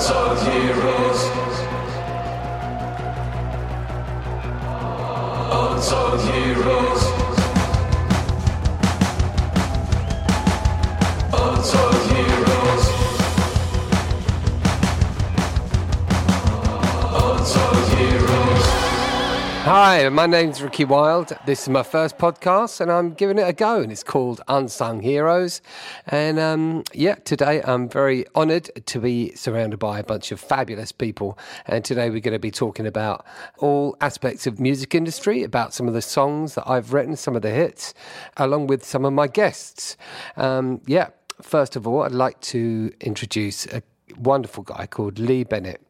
Untold heroes. Untold heroes. Untold heroes. Untold heroes. Hi, my name's Ricky Wilde. This is my first podcast, and I'm giving it a go. And it's called Unsung Heroes. And um, yeah, today I'm very honoured to be surrounded by a bunch of fabulous people. And today we're going to be talking about all aspects of music industry, about some of the songs that I've written, some of the hits, along with some of my guests. Um, yeah, first of all, I'd like to introduce a wonderful guy called Lee Bennett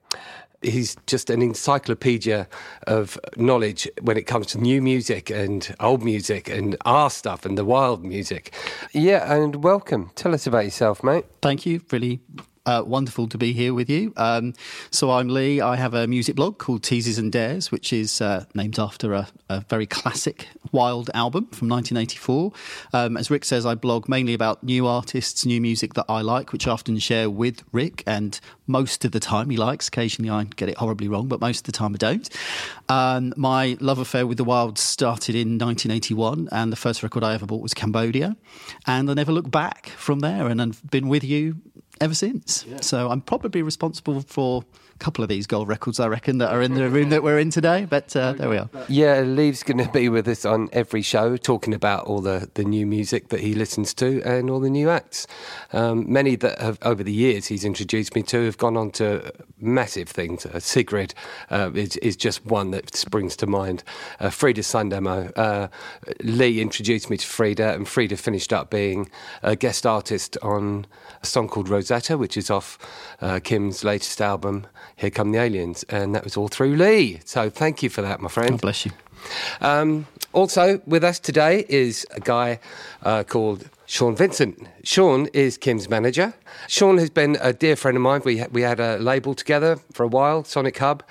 he's just an encyclopedia of knowledge when it comes to new music and old music and our stuff and the Wilde music. Yeah, and welcome. Tell us about yourself, mate. Thank you. Really uh, wonderful to be here with you. Um, so I'm Lee. I have a music blog called Teases and Dares, which is uh, named after a, a very classic Wilde album from 1984. Um, as Rick says, I blog mainly about new artists, new music that I like, which I often share with Rick, and most of the time he likes. Occasionally I get it horribly wrong, but most of the time I don't. Um, my love affair with the Wilde started in 1981, and the first record I ever bought was Cambodia, and I never looked back from there, and I've been with you ever since. So I'm probably responsible for couple of these gold records, I reckon, that are in the room that we're in today. But uh, there we are. Yeah, Lee's going to be with us on every show, talking about all the, the new music that he listens to and all the new acts. Um, many that have, over the years, he's introduced me to have gone on to massive things. Uh, Sigrid uh, is, is just one that springs to mind. Uh, Frida's Sundemo. Uh, Lee introduced me to Frida, and Frida finished up being a guest artist on a song called Rosetta, which is off uh, Kim's latest album, Here Come the Aliens. And that was all through Lee. So thank you for that, my friend. God bless you. Um, also with us today is a guy uh, called Sean Vincent. Sean is Kim's manager. Sean has been a dear friend of mine. We we had a label together for a while, Sonic Hub.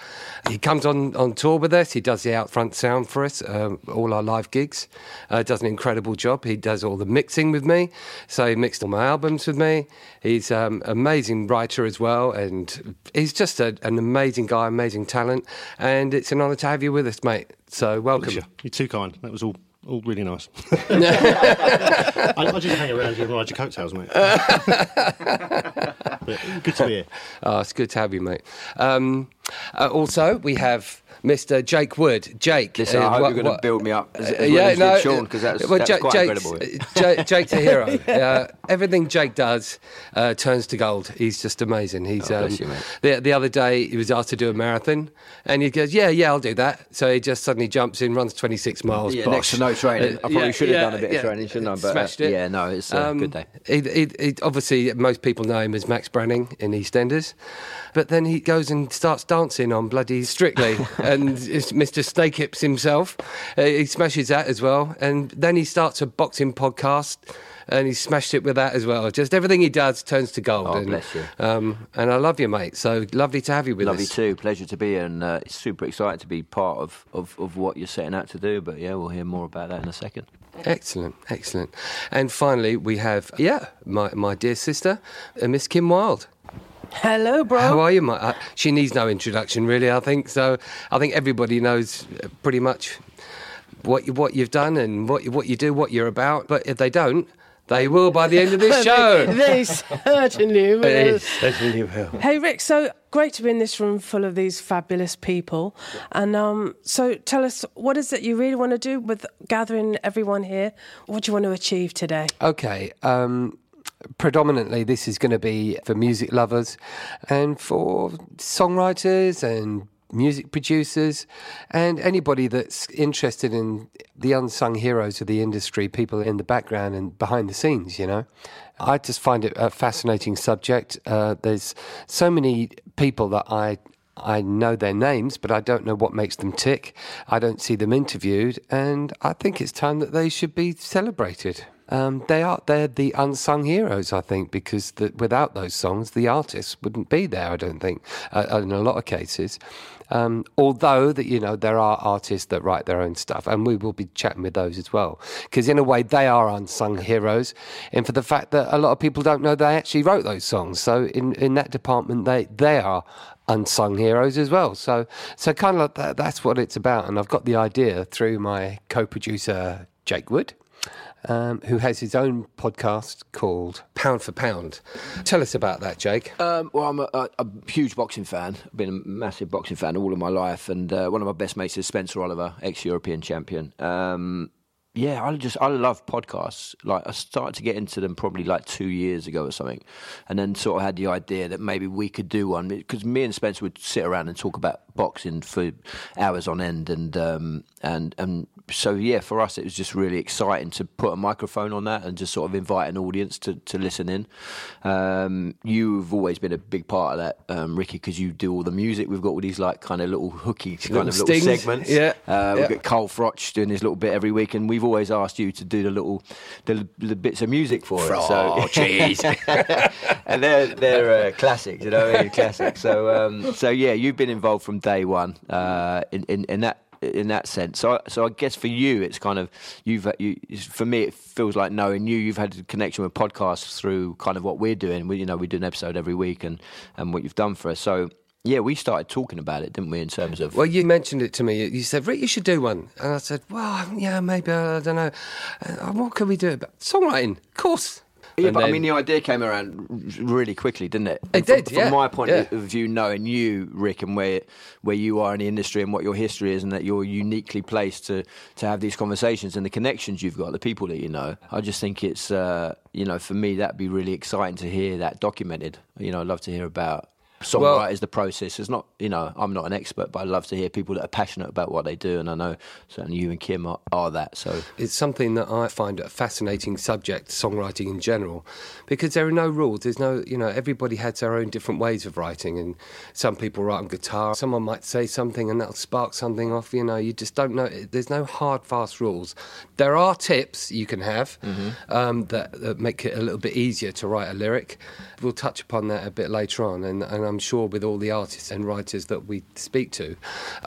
He comes on, on tour with us. He does the out front sound for us, um, all our live gigs. Uh, does an incredible job. He does all the mixing with me. So he mixed all my albums with me. He's um, amazing writer as well, and he's just a, an amazing guy, amazing talent. And it's an honour to have you with us, mate. So welcome. You're too kind. That was all all really nice. I, I just hang around here and ride your coattails, mate. But good to be here. Oh, it's good to have you, mate. Um, uh, also, we have Mr. Jake Wood. Jake. Listen, uh, I hope what- you're going to build me up as, Uh, as well as with Sean because that's, well, that's Ja- quite Jake's- incredible. Ja- Jake's a hero. Uh, everything Jake does uh, turns to gold. He's just amazing. He's Oh, um, you, the the other day he was asked to do a marathon, and he goes, "Yeah, yeah, I'll do that." So he just suddenly jumps in, runs 26 miles. Yeah, bosh. next to no training. I probably yeah, should have yeah, done a bit yeah. of training, shouldn't I? But uh, Smashed it. yeah, no, it's a Um, good day. He, he, he, obviously, most people know him as Max Branning in EastEnders, but then he goes and starts dancing on bloody Strictly, and it's Mr. Snake Hips himself. Uh, he smashes that as well, and then he starts a boxing podcast. And he smashed it with that as well. Just everything he does turns to gold. Oh, and, bless you. Um, and I love you, mate. So lovely to have you with Love you us. too. Pleasure to be here, and uh, super excited to be part of, of, of what you're setting out to do. But yeah, we'll hear more about that in a second. Excellent, excellent. And finally, we have, yeah, my, my dear sister, uh, Miss Kim Wilde. Hello, bro. How are you? Uh, she needs no introduction, really. I think so. I think everybody knows uh, pretty much what you, what you've done and what you, what you do, what you're about. But if they don't, they will by the end of this show. they certainly will. They certainly will. Hey, Rick, so great to be in this room full of these fabulous people. And um, so tell us, what is it you really want to do with gathering everyone here? What do you want to achieve today? Okay. Um, predominantly, this is going to be for music lovers and for songwriters and music producers and anybody that's interested in the unsung heroes of the industry, people in the background and behind the scenes, you know. I just find it a fascinating subject. Uh, there's so many people that I I know their names, but I don't know what makes them tick. I don't see them interviewed, and I think it's time that they should be celebrated. Um, they are they're the unsung heroes, I think, because the, without those songs, the artists wouldn't be there. I don't think, uh, in a lot of cases. Um, although that you know there are artists that write their own stuff, and we will be chatting with those as well, because in a way they are unsung heroes, and for the fact that a lot of people don't know they actually wrote those songs. So in in that department, they they are unsung heroes as well. So so kind of like that, that's what it's about, and I've got the idea through my co-producer Jake Wood um, who has his own podcast called Pound for Pound. Tell us about that, Jake. Um, well, I'm a, a, a, huge boxing fan. I've been a massive boxing fan all of my life, and uh, one of my best mates is Spencer Oliver, ex-European champion. Um, yeah, I just I love podcasts. Like I started to get into them probably like two years ago or something, and then sort of had the idea that maybe we could do one because me and Spencer would sit around and talk about boxing for hours on end, and um, and and so yeah, for us it was just really exciting to put a microphone on that and just sort of invite an audience to to listen in. Um, you've always been a big part of that, um, Ricky, because you do all the music. We've got all these like kind of little hooky kind Little of stings, little segments. yeah, uh, we've got Carl Froch doing his little bit every week, and we've always asked you to do the little the, the bits of music for us. So and they're they're uh, classics, you know, classics. So um, so yeah, you've been involved from day one uh, in, in in that. In that sense, so so I guess for you, it's kind of you've you. For me, it feels like knowing you. You've had a connection with podcasts through kind of what we're doing. We, you know, we do an episode every week, and and what you've done for us. So yeah, we started talking about it, didn't we? In terms of Well, you mentioned it to me. You said, Rick, you should do one. And I said, well, yeah, maybe, I don't know. Uh, what can we do about songwriting? Of course. Yeah, And but I mean, the idea came around really quickly, didn't it? It from, did, From yeah, my point yeah. of view, knowing you, Rick, and where where you are in the industry and what your history is, and that you're uniquely placed to to have these conversations and the connections you've got, the people that you know. I just think it's, uh, you know, for me, that'd be really exciting to hear that documented. You know, I'd love to hear about. Songwriters, the process. It's not, you know, I'm not an expert, but I love to hear people that are passionate about what they do, and I know certainly you and Kim are, are that. So It's something that I find a fascinating subject, songwriting in general, because there are no rules. There's no, you know, everybody has their own different ways of writing, and some people write on guitar. Someone might say something, and that'll spark something off. You know, you just don't know. There's no hard, fast rules. There are tips you can have um, that, that make it a little bit easier to write a lyric. We'll touch upon that a bit later on, and, and I'm sure with all the artists and writers that we speak to,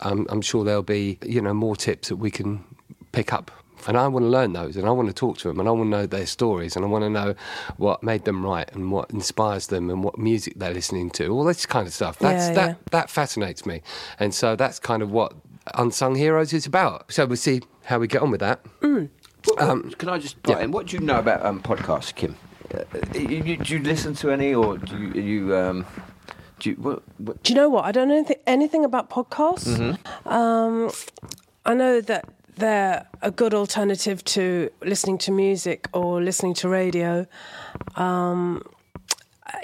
um, I'm sure there'll be, you know, more tips that we can pick up and I want to learn those, and I want to talk to them, and I want to know their stories, and I want to know what made them write, and what inspires them, and what music they're listening to, all this kind of stuff. That's Yeah, that yeah. that fascinates me, and so that's kind of what unsung heroes is about. So we'll see how we get on with that. Um, Can I just? yeah. And what do you know about um, podcasts, Kim? Uh, you, you, do you listen to any, or do you? you um, do you, what, what, Do you know what? I don't know anything, anything about podcasts. Mm-hmm. Um, I know that they're a good alternative to listening to music or listening to radio. Um,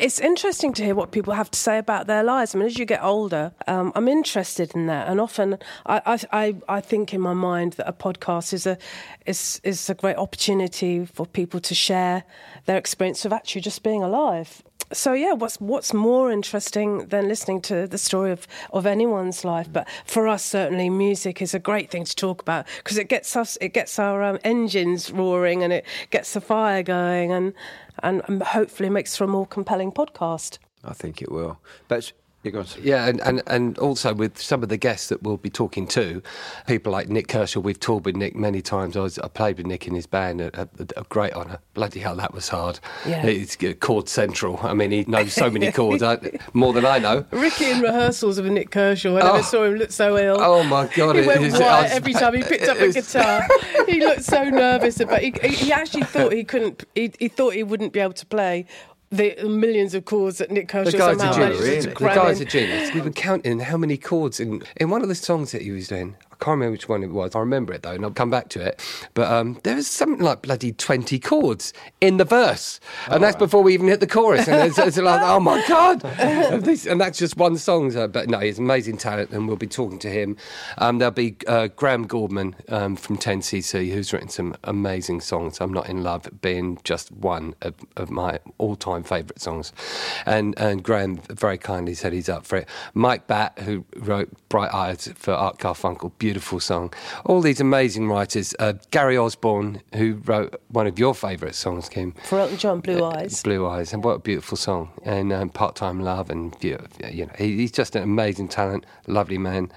it's interesting to hear what people have to say about their lives. I mean, as you get older, um, I'm interested in that, and often I, I, I, I think in my mind that a podcast is a is is a great opportunity for people to share their experience of actually just being alive. So yeah, what's what's more interesting than listening to the story of, of anyone's life? But for us, certainly, music is a great thing to talk about because it gets us, it gets our um, engines roaring, and it gets the fire going, and and, and hopefully makes for a more compelling podcast. I think it will. But You. Yeah, and, and, and also with some of the guests that we'll be talking to, people like Nik Kershaw, we've toured with Nick many times. I, was, I played with Nick in his band, a, a, a great honour. Bloody hell, that was hard. Yeah. It's uh, chord central. I mean, he knows so many chords, I, more than I know. Ricky in rehearsals with Nik Kershaw, I never Oh. saw him look so ill. Oh my God! He went is- white was- every time he picked up it a guitar. he looked so nervous about. He, he he actually thought he couldn't. He, he thought he wouldn't be able to play the millions of chords that Nik Kershaw The guy's a somehow genius. managed to The guy's in. a genius. We were counting how many chords in in one of the songs that he was doing. I can't remember which one it was. I remember it though, and I'll come back to it. But um, there was something like bloody twenty chords in the verse, and that's before we even hit the chorus. And it's, it's like, oh my god! And this- and that's just one song. So, but no, he's amazing talent, and we'll be talking to him. Um, there'll be uh, Graham Gouldman um, from 10cc, who's written some amazing songs. I'm not in love being just one of, of my all-time favourite songs, and and Graham very kindly said he's up for it. Mike Batt, who wrote Bright Eyes for Art Garfunkel, beautiful song. All these amazing writers. Uh, Gary Osborne, who wrote one of your favourite songs, Kim. For Elton John, Blue Eyes. Blue Eyes, and what a beautiful song. And um, Part Time Love, and you you know, he, he's just an amazing talent, lovely man.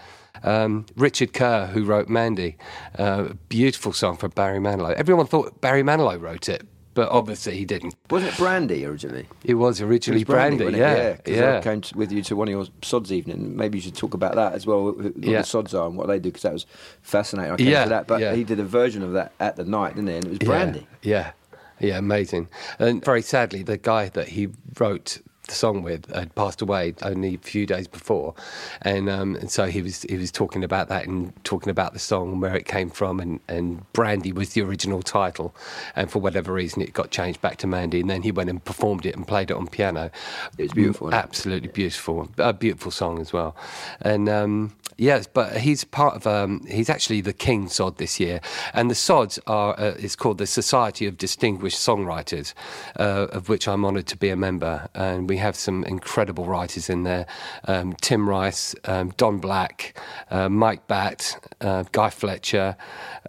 Um, Richard Kerr, who wrote Mandy, uh, beautiful song for Barry Manilow. Everyone thought Barry Manilow wrote it, but obviously he didn't. Wasn't it Brandy originally? It was originally It was Brandy, it? yeah, yeah. yeah. I came to, with you to one of your sods evening. Maybe you should talk about that as well. What Yeah. the sods are and what they do, because that was fascinating. I came Yeah, to that, but yeah. he did a version of that at the night, didn't he? And it was Brandy. Yeah, yeah, yeah, amazing. And very sadly, the guy that he wrote the song with had passed away only a few days before, and, um, and so he was he was talking about that and talking about the song and where it came from, and, and Brandy was the original title, and for whatever reason it got changed back to Mandy, and then he went and performed it and played it on piano. It was beautiful, absolutely beautiful, a beautiful song as well, and. Um, Yes, but he's part of. Um, he's actually the King Sod this year, and the Sods are. Uh, it's called the Society of Distinguished Songwriters, uh, of which I'm honoured to be a member. And we have some incredible writers in there: um, Tim Rice, um, Don Black, uh, Mike Batt, uh, Guy Fletcher.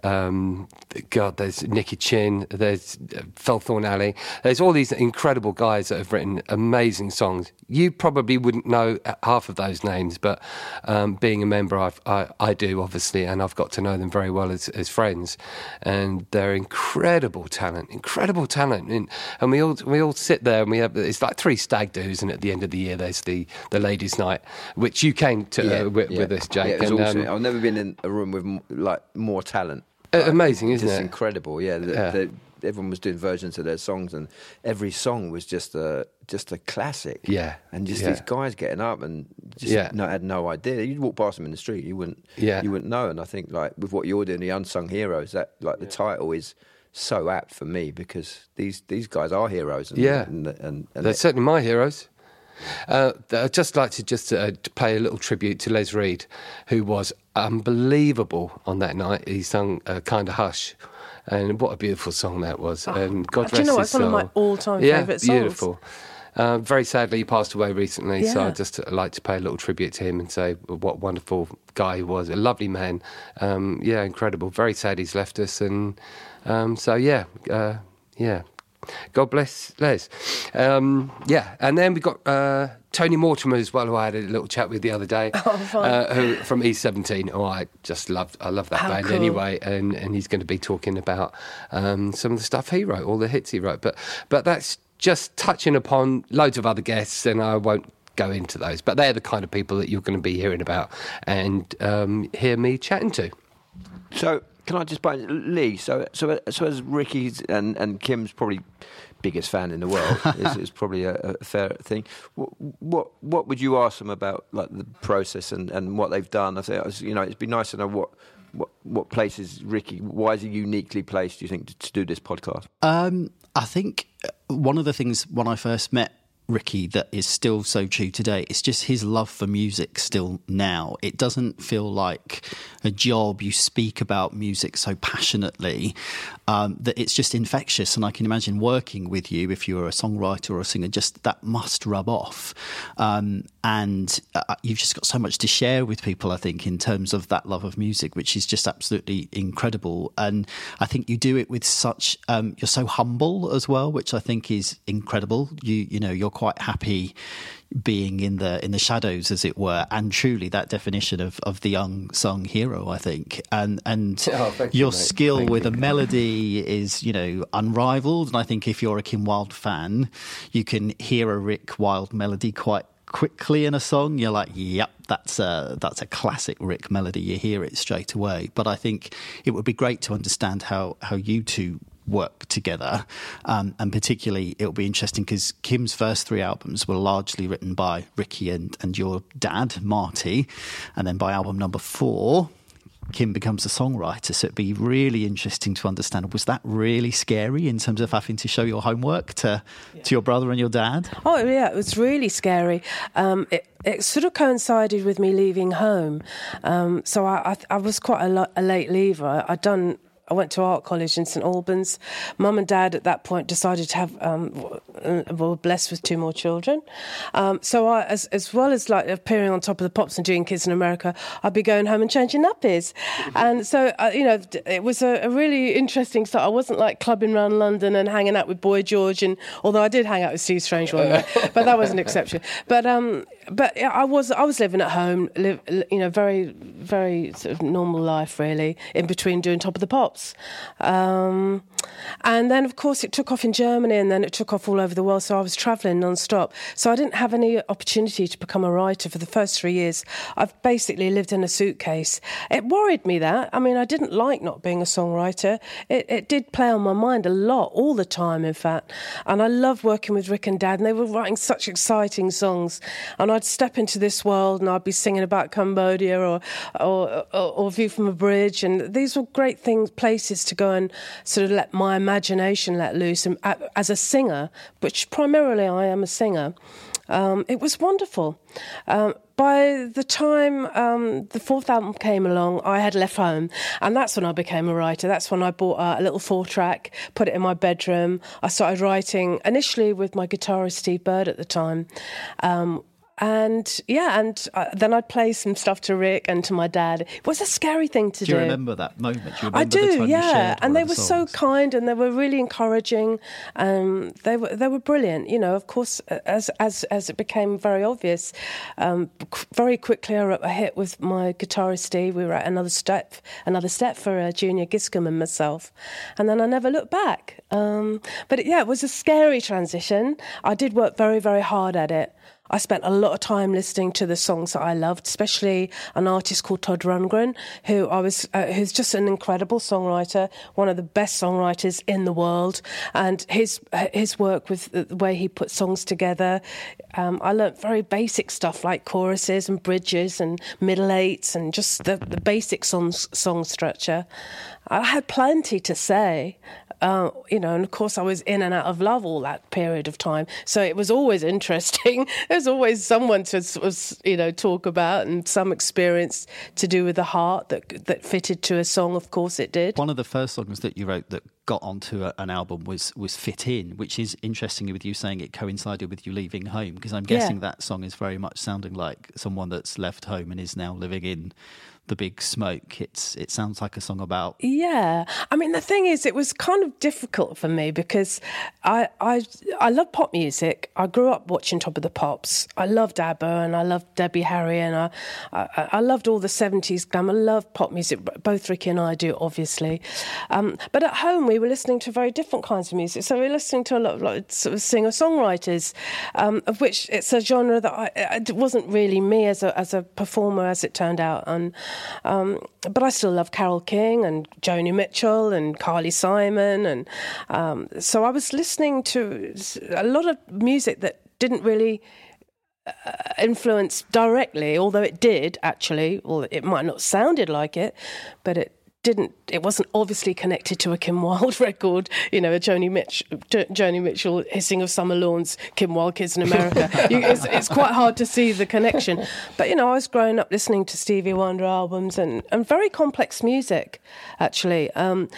Um, God, there's Nicky Chinn. There's uh, Phil Thornalley. There's all these incredible guys that have written amazing songs. You probably wouldn't know half of those names, but um, being a member, I've, I, I do obviously, and I've got to know them very well as, as friends. And they're incredible talent, incredible talent. And, and we all we all sit there and we have it's like three stag do's, and at the end of the year, there's the the ladies' night, which you came to uh, with, with us, Jake. Yeah, it was and, awesome. um, I've never been in a room with m- like more talent. Uh, amazing, isn't Just it? incredible. Yeah, the, Yeah. The, everyone was doing versions of their songs, and every song was just a just a classic. Yeah, and just yeah. these guys getting up and just Yeah. no, had no idea. You'd walk past them in the street, you wouldn't. Yeah. you wouldn't know. And I think like with what you're doing, the unsung heroes, that like the title is so apt for me because these these guys are heroes. And, Yeah. and and, and They're certainly my heroes. Uh, I'd just like to just uh, to pay a little tribute to Les Reed, who was unbelievable on that night. He sung uh, "Kind of Hush," and what a beautiful song that was. and God do you know what? his It's one of my all-time yeah, favourite songs. beautiful. Uh, very sadly, he passed away recently, so I'd just like to pay a little tribute to him and say what a wonderful guy he was. A lovely man. Um, yeah, incredible. Very sad he's left us, and um, so yeah, uh, yeah. God bless Les. Um, yeah, and then we got uh, Tony Mortimer as well, who I had a little chat with the other day, uh, who, from E17. Oh, I just loved, I love that How band cool. anyway, and, and he's going to be talking about um, some of the stuff he wrote, all the hits he wrote. But but that's just touching upon loads of other guests, and I won't go into those. But they're the kind of people that you're going to be hearing about and um, hear me chatting to. So can I just buy Lee? So so so as Ricky's and, and Kim's probably biggest fan in the world is, is probably a, a fair thing. What, what what would you ask them about like the process and, and what they've done? I think you know it'd be nice to know what. What, what places Ricky? Why is he uniquely placed? Do you think to, to do this podcast? Um, I think uh, one of the things when I first met Ricky that is still so true today It's just his love for music still now. It doesn't feel like a job. You speak about music so passionately um, that it's just infectious. And I can imagine working with you if you're a songwriter or a singer, just that must rub off. Um, and uh, you've just got so much to share with people, I think, in terms of that love of music, which is just absolutely incredible. And I think you do it with such, um, you're so humble as well, which I think is incredible. You, you know, you're quite happy being in the in the shadows, as it were, and truly that definition of, of the unsung hero, I think, and and Oh, thank you, your skill Thank with you. a melody is you know unrivaled, and I think if you're a Kim Wilde fan, you can hear a Rick Wilde melody quite quickly in a song. You're like, yep, that's a that's a classic Rick melody. You hear it straight away. But I think it would be great to understand how how you two work together, um, and particularly it'll be interesting because Kim's first three albums were largely written by Ricky and and your dad Marty, and then by album number four. Kim becomes a songwriter, so it'd be really interesting to understand. Was that really scary in terms of having to show your homework to to your brother and your dad? Oh yeah, it was really scary. Um, it, it sort of coincided with me leaving home, um, so I, I, I was quite a, lo- a late leaver. I'd done. I went to art college in St Albans. Mum and Dad at that point decided to have um, were blessed with two more children. Um, so I, as as well as like appearing on top of the pops and doing Kids in America, I'd be going home and changing nappies. And so uh, you know, it was a, a really interesting start. I wasn't like clubbing around London and hanging out with Boy George, and although I did hang out with Steve Strange one night, but that was an exception. But um, but I was I was living at home, live, you know, very very sort of normal life really, in between doing Top of the Pops, um, and then of course it took off in Germany, and then it took off all over the world. So I was travelling non-stop. So I didn't have any opportunity to become a writer for the first three years. I've basically lived in a suitcase. It worried me that. I mean, I didn't like not being a songwriter. It, it did play on my mind a lot, all the time, in fact. And I loved working with Rick and Dad, and they were writing such exciting songs. And I'd step into this world, and I'd be singing about Cambodia or or, or, or View from a Bridge, and these were great things, places to go and sort of let my imagination let loose. And a- as a singer, which primarily I am a singer, um, it was wonderful. Um, by the time um, the fourth album came along, I had left home, and that's when I became a writer. That's when I bought uh, a little four track, put it in my bedroom. I started writing initially with my guitarist Steve Byrd at the time. And yeah, and uh, then I'd play some stuff to Rick and to my dad. It was a scary thing to Do Do you remember that moment? Do you remember I the do, time yeah. And they of were the so kind, and they were really encouraging. Um, they were they were brilliant. You know, of course, as as as it became very obvious, um, very quickly I wrote a hit with my guitarist Steve. We were at another step, another step for uh, Junior Giscombe and myself, and then I never looked back. Um, but it, yeah, it was a scary transition. I did work very very hard at it. I spent a lot of time listening to the songs that I loved, especially an artist called Todd Rundgren, who I was, uh, who's just an incredible songwriter, one of the best songwriters in the world, and his his work with the way he put songs together. Um, I learnt very basic stuff like choruses and bridges and middle eights and just the, the basic song song structure. I had plenty to say. Uh, you know, and of course, I was in and out of love all that period of time. So it was always interesting. There's always someone to, you know, talk about and some experience to do with the heart that that fitted to a song. Of course, it did. One of the first songs that you wrote that got onto a, an album was was "Fit In," which is interesting with you saying it coincided with you leaving home because I'm Yeah. guessing that song is very much sounding like someone that's left home and is now living in the big smoke. It's it sounds like a song about Yeah, I mean the thing is, it was kind of difficult for me because I I I love pop music. I grew up watching Top of the Pops. I loved ABBA and I loved Debbie Harry and I I, I loved all the seventies glam. I love pop music. Both Ricky and I do, obviously. Um, but at home, we were listening to very different kinds of music. So we were listening to a lot of like, sort of singer songwriters, um, of which it's a genre that I, it wasn't really me as a as a performer, as it turned out. And um, but I still love Carole King and Joni Mitchell and Carly Simon, and um, so I was listening to a lot of music that didn't really uh, influence directly, although it did actually. Well, it might not sounded like it, but it didn't. It wasn't obviously connected to a Kim Wilde record. You know, a Joni Mitch, Jo- Joni Mitchell hissing of summer lawns, Kim Wilde kids in America. you, it's, it's quite hard to see the connection. But you know, I was growing up listening to Stevie Wonder albums and, and very complex music, actually. Um,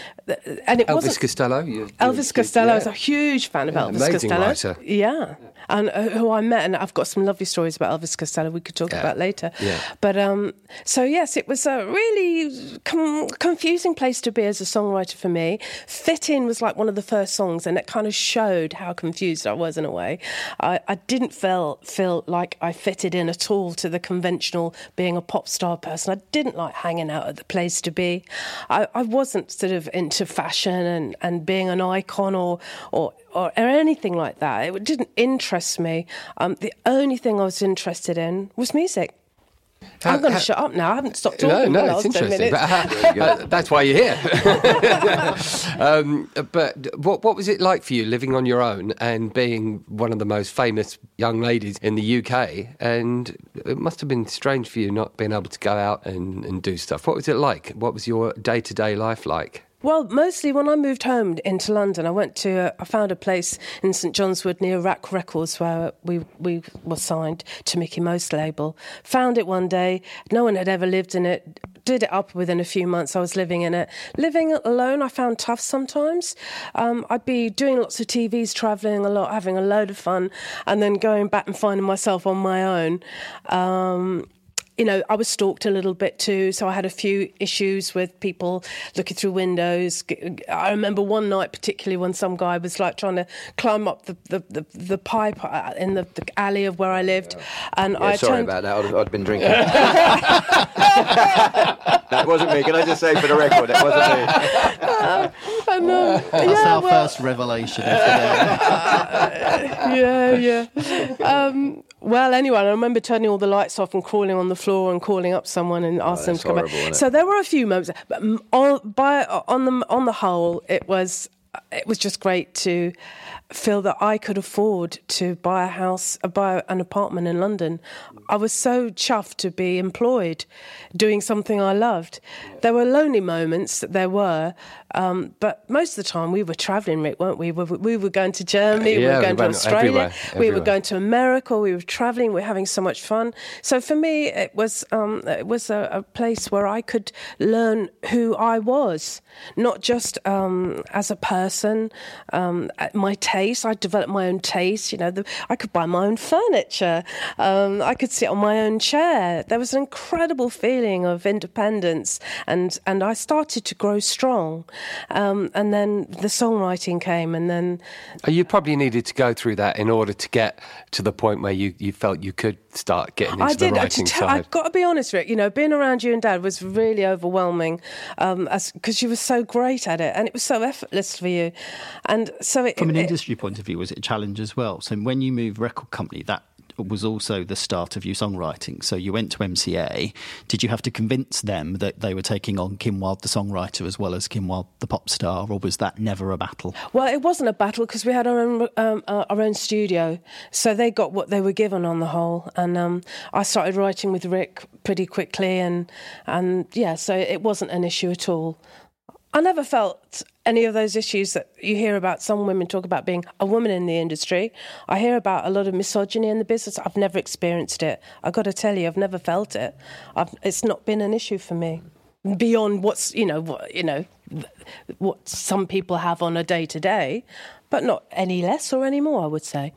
and it Elvis Costello. You, Elvis you- Costello. I was a huge fan of Yeah, Elvis amazing Costello. writer. Yeah, and uh, who I met, and I've got some lovely stories about Elvis Costello we could talk Yeah. about later. Yeah. But um, so yes, it was a really com- confusing place to be as a songwriter for me. Fit In was like one of the first songs, and it kind of showed how confused I was in a way. I, I didn't feel feel like I fitted in at all to the conventional being a pop star person. I didn't like hanging out at the place to be. I, I wasn't sort of into fashion and, and being an icon or or or anything like that. It didn't interest me. Um, the only thing I was interested in was music. How- I'm going to shut up now. I haven't stopped talking. No, no, it's last 10 interesting. But, uh, that's why you're here. um, but what what was it like for you living on your own and being one of the most famous young ladies in the UK? And it must have been strange for you not being able to go out and, and do stuff. What was it like? What was your day to day life like? Well, mostly when I moved home into London, I went to uh, I found a place in St John's Wood near RAK Records where we we were signed to Mickie Most label. Found it one day. No one had ever lived in it. Did it up within a few months. I was living in it. Living alone, I found tough sometimes. Um, I'd be doing lots of TVs, travelling a lot, having a load of fun, and then going back and finding myself on my own. Um, you know, I was stalked a little bit too, so I had a few issues with people looking through windows. I remember one night, particularly when some guy was like trying to climb up the the, the, the pipe uh, in the, the alley of where I lived, and Yeah, I sorry turned. about that. I'd, I'd been drinking. that wasn't me. Can I just say for the record, it wasn't me. and, um, That's yeah, our well, first revelation. of the day. yeah, yeah. Um, well, anyway, I remember turning all the lights off and crawling on the floor and calling up someone and asking them to come horrible, back. So there were a few moments, but on, by on the on the whole, it was it was just great to feel that I could afford to buy a house, uh, buy an apartment in London. I was so chuffed to be employed, doing something I loved. There were lonely moments, that there were, um, but most of the time we were travelling, Rick, weren't we? We were, we were going to Germany, we Yeah, were we going to Australia, everywhere, we were going to America, we were travelling, we were having so much fun. So for me, it was um, it was a, a place where I could learn who I was, not just um, as a person, um, my taste. I developed my own taste. You know, the, I could buy my own furniture. Um, I could sit on my own chair. There was an incredible feeling of independence, and and I started to grow strong. Um, and then the songwriting came, and then Uh, You probably needed to go through that in order to get to the point where you, you felt you could start getting into I the did. writing to side. I've got to be honest, Rick. You know, being around you and Dad was really overwhelming, um, because you were so great at it, and it was so effortless for you, and so it, From an it- industry point of view, was it a challenge as well? So when you move record company, that was also the start of you songwriting. So you went to MCA. Did you have to convince them that they were taking on Kim Wilde, the songwriter, as well as Kim Wilde, the pop star, or was that never a battle? Well, it wasn't a battle because we had our own um, our own studio, so they got what they were given on the whole. And um, I started writing with Rick pretty quickly, and and yeah, so it wasn't an issue at all. I never felt any of those issues that you hear about. Some women talk about being a woman in the industry. I hear about a lot of misogyny in the business. I've never experienced it. I've got to tell you, I've never felt it. I've, it's not been an issue for me. Beyond what's you know what you know what some people have on a day to day, but not any less or any more. I would say.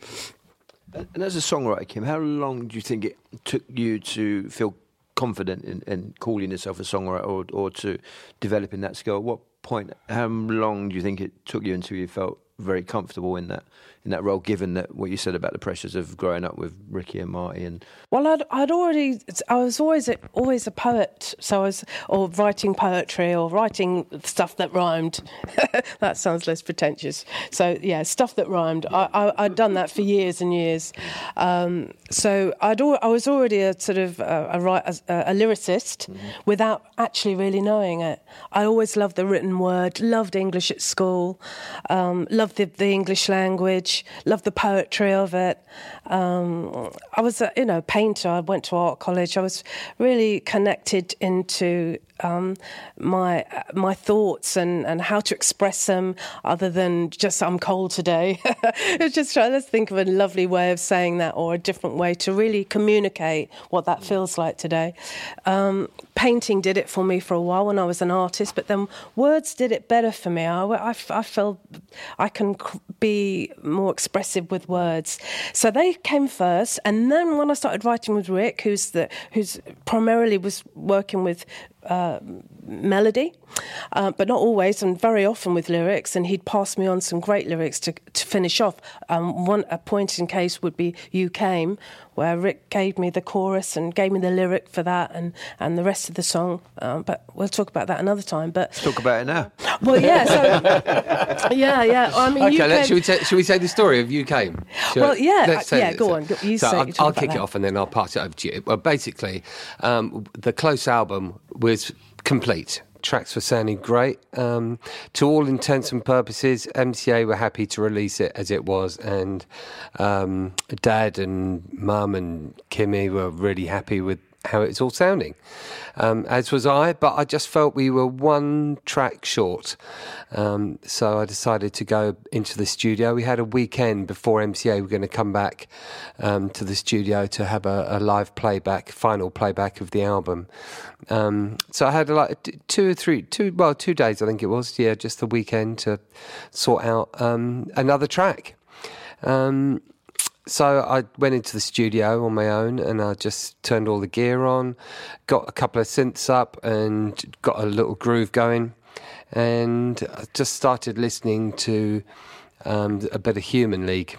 And as a songwriter, Kim, how long do you think it took you to feel confident in, in calling yourself a songwriter or, or to developing that skill? What point, how long do you think it took you until you felt very comfortable in that in that role, given that what you said about the pressures of growing up with Ricky and Marty and Well, I'd, I'd already, I was always a, always a poet, so I was, or writing poetry or writing stuff that rhymed. that sounds less pretentious. So, yeah, stuff that rhymed. I, I, I'd done that for years and years. Um, so I'd, al- I was already a sort of a, a, write- a, a lyricist without actually really knowing it. I always loved the written word, loved English at school, um, loved the, the English language, loved the poetry of it. Um, I was, a, you know, painter. I went to art college. I was really connected into um, my my thoughts and, and how to express them other than just I'm cold today. it's just trying to think of a lovely way of saying that or a different way to really communicate what that feels like today. Um, painting did it for me for a while when I was an artist, but then words did it better for me. I, I, I felt I can be more expressive with words. So they came first, and then when I started writing with Rick, who's the who's primarily was working with uh, melody, uh, but not always, and very often with lyrics. And he'd pass me on some great lyrics to, to finish off. Um, one a point in case would be "You Came," where Rick gave me the chorus and gave me the lyric for that, and, and the rest of the song. Um, but we'll talk about that another time. But talk about it now. Well, yeah, so, yeah, yeah. I mean, okay, should, we t- should we say the story of You Came? Should well, yeah, yeah. Go on. You so say, I'll, I'll kick it off and then I'll pass it over to you. Well, basically, um, the Close album was complete. Tracks were sounding great. Um, to all intents and purposes, MCA were happy to release it as it was, and um, Dad and Mum and Kimmy were really happy with how it's all sounding, um, as was I. But I just felt we were one track short, um, so I decided to go into the studio. We had a weekend before MCA were going to come back um, to the studio to have a, a, live playback, final playback of the album. Um, so I had like two or three, two well, two days I think it was. Yeah, just the weekend to sort out um, another track. Um, so I went into the studio on my own and I just turned all the gear on, got a couple of synths up and got a little groove going, and I just started listening to um, a bit of Human League.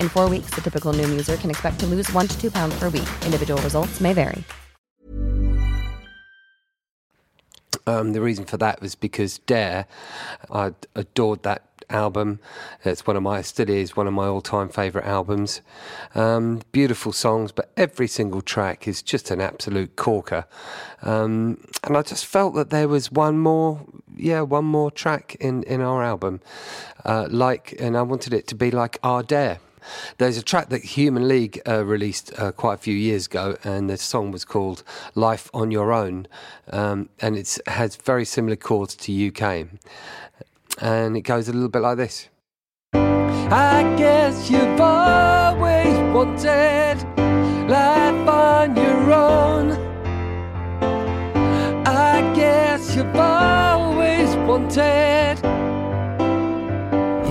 In four weeks, the typical Noom user can expect to lose one to two pounds per week. Individual results may vary. Um, the reason for that was because Dare, I adored that album. It's one of my, still is one of my all-time favourite albums. Um, beautiful songs, but every single track is just an absolute corker. Um, and I just felt that there was one more, yeah, one more track in in our album, uh, like, and I wanted it to be like our Dare. There's a track that Human League uh, released uh, quite a few years ago, and the song was called "Life on Your Own," um, and it has very similar chords to "You Came," and it goes a little bit like this. I guess you've always wanted life on your own. I guess you've always wanted.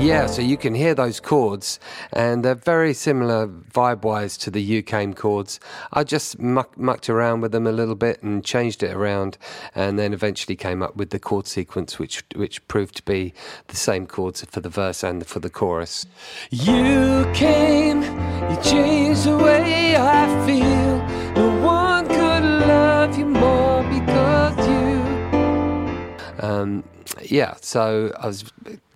Yeah, so you can hear those chords, and they're very similar vibe wise to the Came chords. I just muck, mucked around with them a little bit and changed it around, and then eventually came up with the chord sequence, which which proved to be the same chords for the verse and for the chorus. You came, you changed the way I feel. No one could love you more because you. Um, yeah, so I was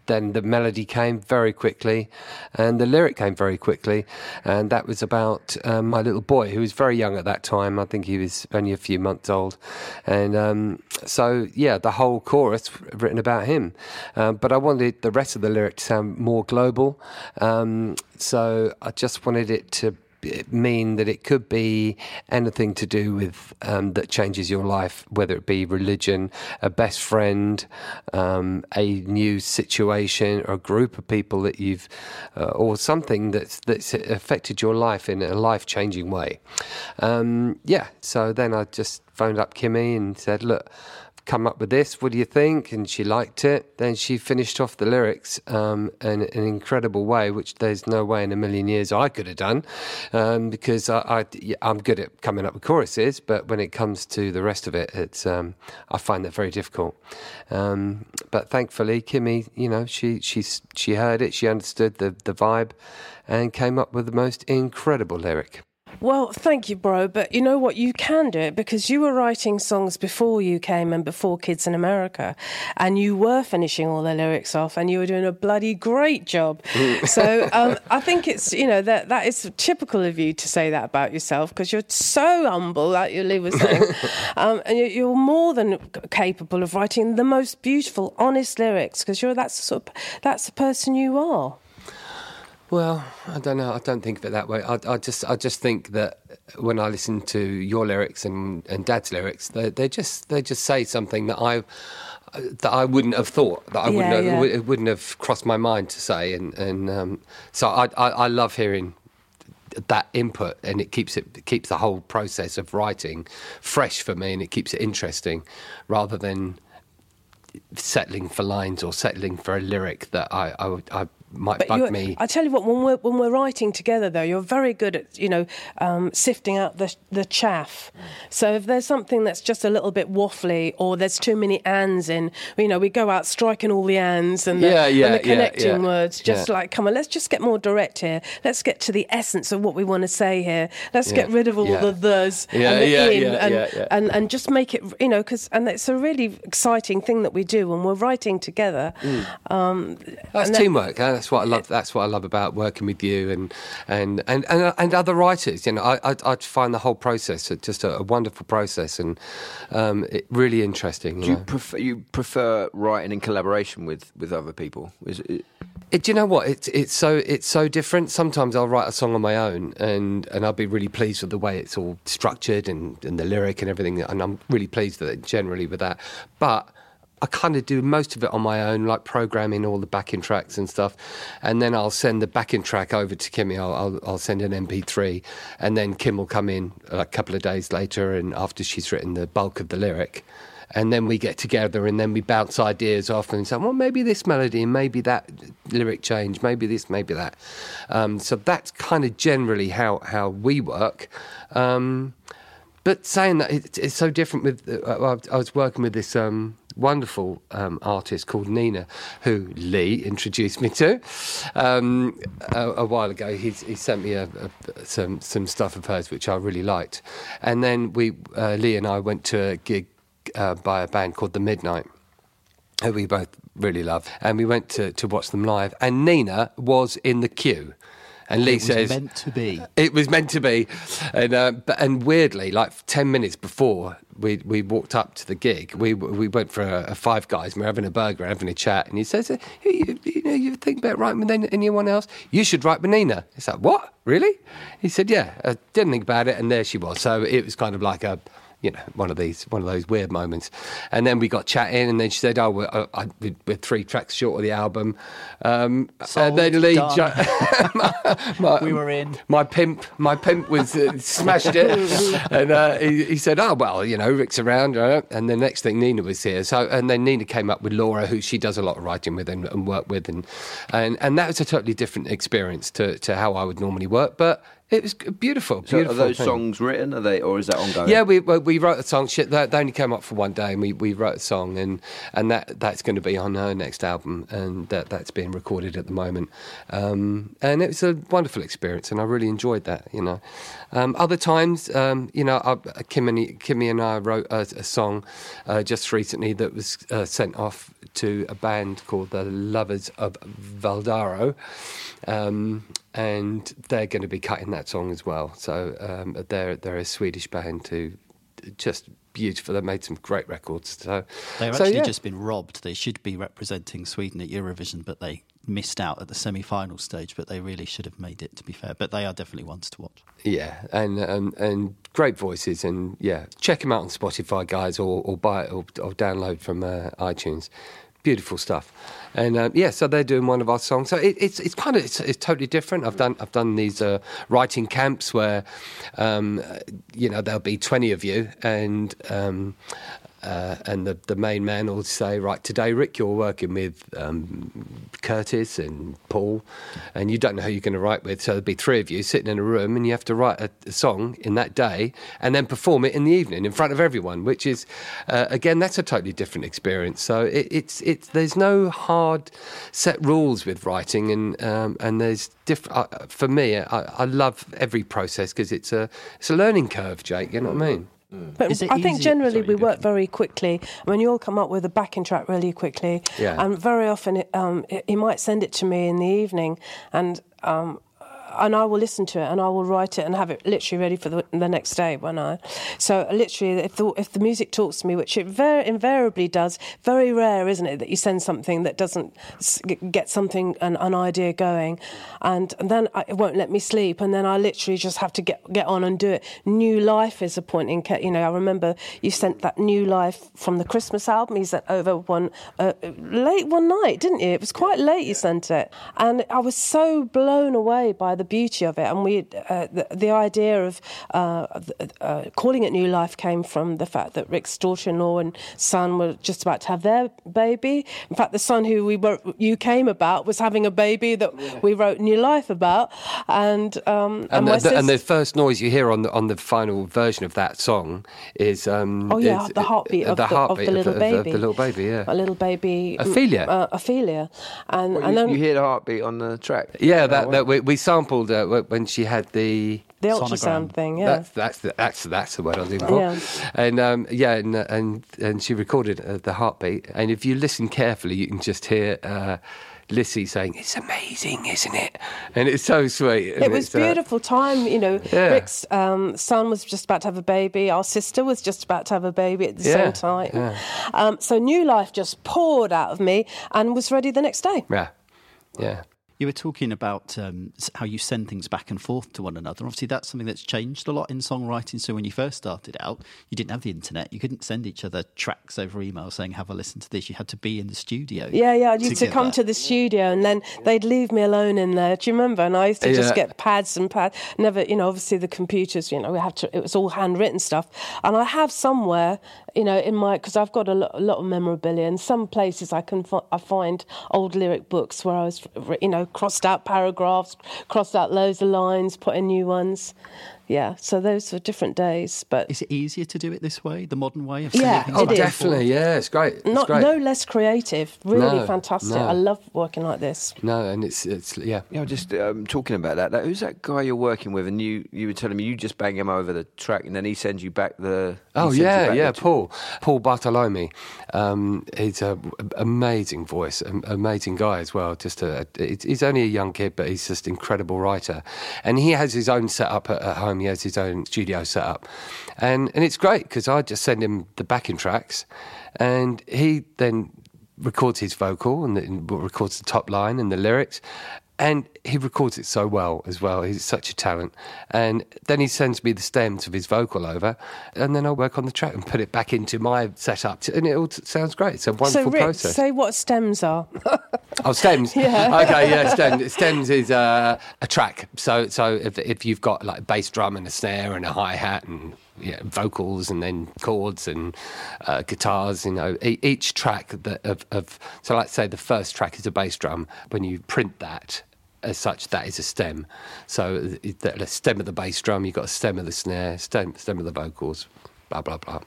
then the melody came very quickly, and the lyric came very quickly, and that was about um, my little boy who was very young at that time. I think he was only a few months old, and um, so yeah, the whole chorus written about him. Um, but I wanted the rest of the lyric to sound more global, um, so I just wanted it to mean that it could be anything to do with um, that changes your life, whether it be religion, a best friend, um, a new situation, or a group of people that you've, uh, or something that's that's affected your life in a life changing way. Um, yeah, so then I just phoned up Kimmy and said, look come up with this. What do you think? And she liked it. Then she finished off the lyrics um, in, in, an incredible way, which there's no way in a million years I could have done, um, because I, am good at coming up with choruses, but when it comes to the rest of it, it's um, I find that very difficult. Um, but thankfully, Kimmy, you know, she she she heard it, she understood the the vibe, and came up with the most incredible lyric. Well, thank you, bro. But you know what? You can do it because you were writing songs before you came and before Kids in America, and you were finishing all the lyrics off, and you were doing a bloody great job. so um, I think it's you know that that is typical of you to say that about yourself because you're so humble, like Lee was saying, um, and you're more than capable of writing the most beautiful, honest lyrics because you're that's sort of, that's the person you are. Well, I don't know. I don't think of it that way. I, I just, I just think that when I listen to your lyrics and, and Dad's lyrics, they, they just, they just say something that I, that I wouldn't have thought that I wouldn't, have, yeah. it wouldn't have crossed my mind to say, and and um, so I, I, I love hearing that input and it keeps it, it, keeps the whole process of writing fresh for me and it keeps it interesting rather than settling for lines or settling for a lyric that I, I, I might but bug me. I tell you what, when we're when we're writing together, though, you're very good at you know um, sifting out the the chaff. So if there's something that's just a little bit waffly, or there's too many ands in, you know, we go out striking all the ands and the, yeah, yeah, and the connecting yeah, words. Just like, come on, let's just get more direct here. Let's get to the essence of what we want to say here. Let's get rid of all the the's and the in, and, and and just make it, you know, because and it's a really exciting thing that we do when we're writing together. Mm. Um, that's teamwork. Huh? That's what I love. That's what I love about working with you and and and and, and other writers. You know, I, I, I find the whole process just a, a wonderful process and um, it, really interesting. You do you prefer you prefer writing in collaboration with with other people? Is it... It, do you know what? It's it's so it's so different. Sometimes I'll write a song on my own, and, and I'll be really pleased with the way it's all structured and, and the lyric and everything, and I'm really pleased with it generally with that. But I kind of do most of it on my own, like programming all the backing tracks and stuff. And then I'll send the backing track over to Kimmy. I'll, I'll, I'll send an MP3, and then Kim will come in a couple of days later, and after she's written the bulk of the lyric. And then we get together and then we bounce ideas off and say, well, maybe this melody and maybe that lyric change, maybe this, maybe that. Um, so that's kind of generally how, how we work. Um, but saying that, it, it's so different with. Uh, I was working with this um, wonderful um, artist called Nina, who Lee introduced me to um, a, a, while ago. He sent me a, a, some some stuff of hers which I really liked, and then we uh, Lee and I went to a gig uh, by a band called The Midnight. Who we both really love, and we went to, to watch them live. And Nina was in the queue, and Lee it says, meant to be. It was meant to be. And, uh, and weirdly, like 10 minutes before we, we walked up to the gig, we, we went for a, a Five Guys and we are having a burger having a chat. And he says, you, you, know, you think about writing with anyone else? You should write with Nina. It's like, what? Really? He said, yeah. I didn't think about it. And there she was. So it was kind of like a you know, one of these, one of those weird moments. And then we got chatting, and then she said, "Oh, we're, uh, we're three tracks short of the album." Um, and then Lee, jo- my, we were in. My pimp, my pimp was uh, smashed it, and uh, he, he, said, "Oh, well, you know, Rick's around." Uh, and the next thing, Nina was here. So, and then Nina came up with Laura, who she does a lot of writing with and, and work with, and and and that was a totally different experience to to how I would normally work, but It was g- beautiful. So are those thing. songs written? Are they, or is that ongoing? Yeah, we we we wrote a song. Shit, they only came up for one day, and we, we wrote a song, and and that that's going to be on her next album, and that that's being recorded at the moment. Um, and it was a wonderful experience, and I really enjoyed that. You know, um, other times, um, you know, I, Kimmy Kimmy and I wrote a, a song uh, just recently that was uh, sent off to a band called the Lovers of Valdaro. Um, and they're going to be cutting that song as well. So um, they're they're a Swedish band who just beautiful. They made some great records. So They've so, actually yeah. just been robbed. They should be representing Sweden at Eurovision, but they missed out at the semi-final stage. But they really should have made it, to be fair. But they are definitely ones to watch. Yeah, and um, and great voices, and yeah, check them out on Spotify, guys, or, or buy it or, or download from uh, iTunes. Beautiful stuff, and um, yeah, so they're doing one of our songs. So it, it's it's kind of it's, it's totally different. I've done I've done these uh, writing camps where, um, you know, there'll be twenty of you, and um, uh, and the, the main man will say, right, today, Rick, you're working with um, Curtis and Paul, and you don't know who you're going to write with. So there'll be three of you sitting in a room, and you have to write a, a song in that day and then perform it in the evening in front of everyone, which is, uh, again, that's a totally different experience. So it, it's, it's, there's no hard set rules with writing, and, um, and there's diff- uh, for me, I, I love every process because it's a, it's a learning curve, Jake, you know what I mean? But Is it I think generally sorry, we work very quickly. I mean, you all come up with a backing track really quickly, Yeah. and very often it, um, he- he might send it to me in the evening, and um, and I will listen to it and I will write it and have it literally ready for the, the next day when I. So literally, if the if the music talks to me, which it very invariably does, very rare, isn't it, that you send something that doesn't get something an, an idea going, and, and then I, it won't let me sleep, and then I literally just have to get get on and do it. New Life is a point in, you know, I remember you sent that New Life from the Christmas album. You sent over one uh, late one night, didn't you? It was quite late. You sent it, and I was so blown away by the beauty of it. And we, uh, the, the idea of uh, uh, calling it New Life came from the fact that Rick's daughter-in-law and son were just about to have their baby. In fact, the son who we wrote "You Came About" was having a baby that we wrote New Life about, and um, And, my the, the, and the first noise you hear on the on the final version of that song is um, Oh yeah, is- the heartbeat uh, of the, heartbeat of the little of, baby. the little baby, yeah. a little baby. mm, Ophelia. Uh, Ophelia, and Well, and you, then you hear the heartbeat on the track. Yeah, that, that we, we sampled uh, when she had the. the Sonogram. ultrasound thing. Yeah. That's that's the, that's that's the word I was looking for. Yeah. And um, yeah, and, uh, and and she recorded uh, the heartbeat, and if you listen carefully, you can just hear. Uh, Lissy saying, "It's amazing, isn't it?" And it's so sweet. It was uh, beautiful time, you know. Yeah. Rick's um, son was just about to have a baby. Our sister was just about to have a baby at the Yeah, same time. yeah. Um, so new life just poured out of me and was ready the next day. yeah, yeah. You were talking about um, how you send things back and forth to one another. Obviously, that's something that's changed a lot in songwriting. So, when you first started out, you didn't have the internet. You couldn't send each other tracks over email saying, Have a listen to this. You had to be in the studio. Yeah, yeah. I used to come to the studio and then they'd leave me alone in there. Do you remember? And I used to just get pads and pads. Never, you know, obviously the computers, you know, we have to, it was all handwritten stuff. And I have somewhere, you know, in my, because I've got a lot, a lot of memorabilia and some places I can fi- I find old lyric books where I was, you know, crossed out paragraphs, crossed out loads of lines, put in new ones. Yeah, so those were different days. But Is it easier to do it this way, the modern way of Yeah, sending Oh, It back is. definitely. Yeah, it's great. It's not great. no less creative. Really No, fantastic. no. I love working like this. No, and it's it's yeah. Yeah, just um, talking about that, that. Who's that guy you're working with? And you, you were telling me you just bang him over the track, and then he sends you back the. Oh yeah, yeah. the- Paul, Paul Bartolome. Um, he's a amazing voice, am- amazing guy as well. Just a, he's he's only a young kid, but he's just incredible writer, and he has his own setup at, at home. He has his own studio setup, and and it's great because I just send him the backing tracks, and he then records his vocal and, then records the top line and the lyrics. And he records it so well as well. He's such a talent. And then he sends me the stems of his vocal over, and then I work on the track and put it back into my setup. And it all t- sounds great. It's a wonderful so, Rick, process. say what stems are. Oh, stems. Yeah. Okay, yeah, stems. Stems is uh, a track. So, so if, if you've got like a bass drum and a snare and a hi hat and yeah, vocals and then chords and uh, guitars, you know, e- each track that of, of so let's say the first track is a bass drum. When you print that. as such, that is a stem. So the, the stem of the bass drum, you've got a stem of the snare, stem, stem of the vocals, blah blah blah.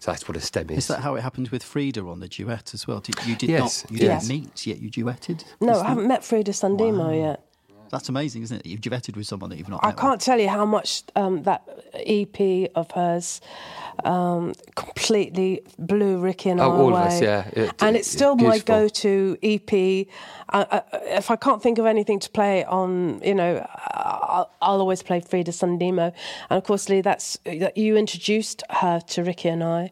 So that's what a stem is. Is that how it happened with Frida on the duet as well? Did, you did Yes, not, you yes. didn't meet yet. You duetted. No, I haven't met Frida Sundemo yet. That's amazing, isn't it? You've duetted with someone that you've not. I met can't tell you how much um, that EP of hers um, completely blew Ricky and I Oh, all of away. us, yeah. It- and it's it's still my beautiful. go-to EP. Uh, uh, if I can't think of anything to play on, you know, I'll, I'll always play Frida Sundemo. And of course, Lee, that's that you introduced her to Ricky and I.